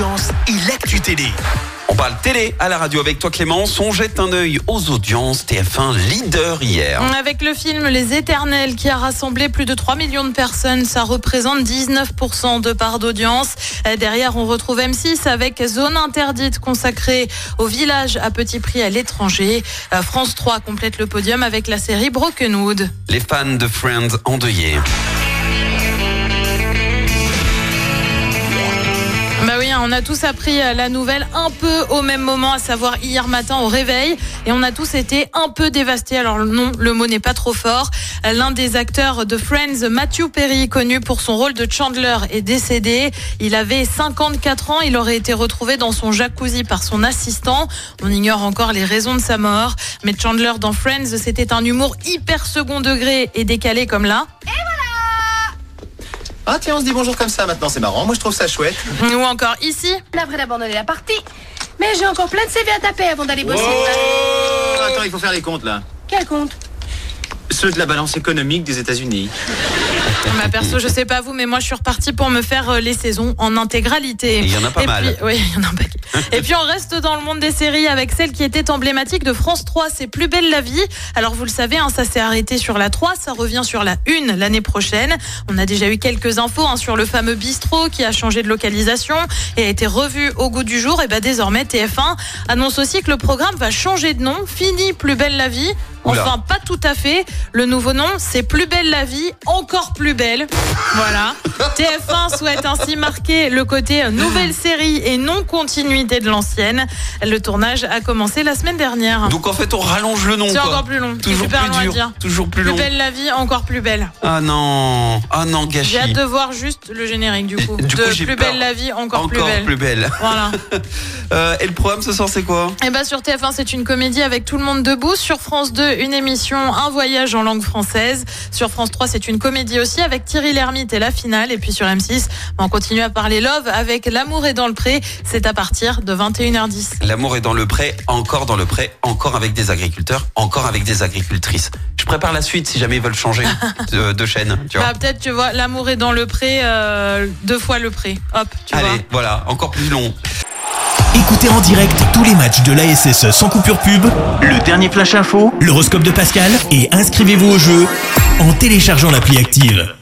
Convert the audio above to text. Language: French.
audiences et l'actu télé. On parle télé à la radio avec toi Clémence. On jette un œil aux audiences. TF1 leader hier. Avec le film Les Éternels qui a rassemblé plus de 3 millions de personnes, ça représente 19% de part d'audience. Derrière, on retrouve M6 avec Zone interdite consacrée au village à petit prix à l'étranger. Euh, France 3 complète le podium avec la série Brokenwood. Les fans de Friends endeuillés. On a tous appris euh, la nouvelle un peu au même moment, à savoir hier matin au réveil, et on a tous été un peu dévastés. Alors non, le mot n'est pas trop fort. Euh, L'un des acteurs de Friends, Matthew Perry, connu pour son rôle de Chandler, est décédé. Il avait 54 ans. Il aurait été retrouvé dans son jacuzzi par son assistant. On ignore encore les raisons de sa mort. Mais Chandler dans Friends, c'était un humour hyper second degré et décalé comme là. Ah tiens, on se dit bonjour comme ça maintenant, c'est marrant. Moi je trouve ça chouette. Ou encore ici. Navré d'abandonner la partie. Mais j'ai encore plein de CV à taper avant d'aller bosser. Oh, attends, il faut faire les comptes là. Quel compte? Ceux de la balance économique des États-Unis. Bah, perso, je sais pas vous, mais moi je suis repartie pour me faire euh, les saisons en intégralité. Et il y en a pas Et mal. puis- oui, il y en a un paquet. Et puis on reste dans le monde des séries avec celle qui était emblématique de France 3, c'est Plus belle la vie. Alors vous le savez, hein, ça s'est arrêté sur la 3, ça revient sur la 1 l'année prochaine. On a déjà eu quelques infos hein, sur le fameux bistrot qui a changé de localisation et a été revu au goût du jour. Et bah désormais TF1 annonce aussi que le programme va changer de nom. Fini Plus belle la vie. Enfin, pas tout à fait. Le nouveau nom, c'est Plus belle la vie, encore plus belle. Voilà. TF1 souhaite ainsi marquer le côté nouvelle série et non continuité de l'ancienne. Le tournage a commencé la semaine dernière. Donc en fait, on rallonge le nom. C'est encore plus long. Toujours super plus long à dur. dire. Toujours plus Plus long. belle la vie, encore plus belle. Ah non. Ah non, gâchis. J'ai hâte de voir juste le générique du coup. Du de coup, plus peur. belle la vie, encore, Encore plus belle. Voilà. Euh, et le programme ce soir, c'est quoi? Et bah sur TF1, c'est une comédie avec tout le monde debout. Sur France 2, une émission Un voyage en langue française. Sur France 3, c'est une comédie aussi avec Thierry Lhermitte et la finale. Et puis sur M6, on continue à parler love avec L'amour est dans le pré. C'est à partir de 21h10. L'amour est dans le pré, encore dans le pré, encore avec des agriculteurs, encore avec des agricultrices. Je prépare la suite si jamais ils veulent changer de, de chaîne. Tu vois. Bah, peut-être, tu vois, L'amour est dans le pré, euh, deux fois le pré. Hop, tu vois. Allez, voilà, encore plus long. Écoutez en direct tous les matchs de l'ASSE sans coupure pub, le dernier flash info, l'horoscope de Pascal et inscrivez-vous au jeu en téléchargeant l'appli active.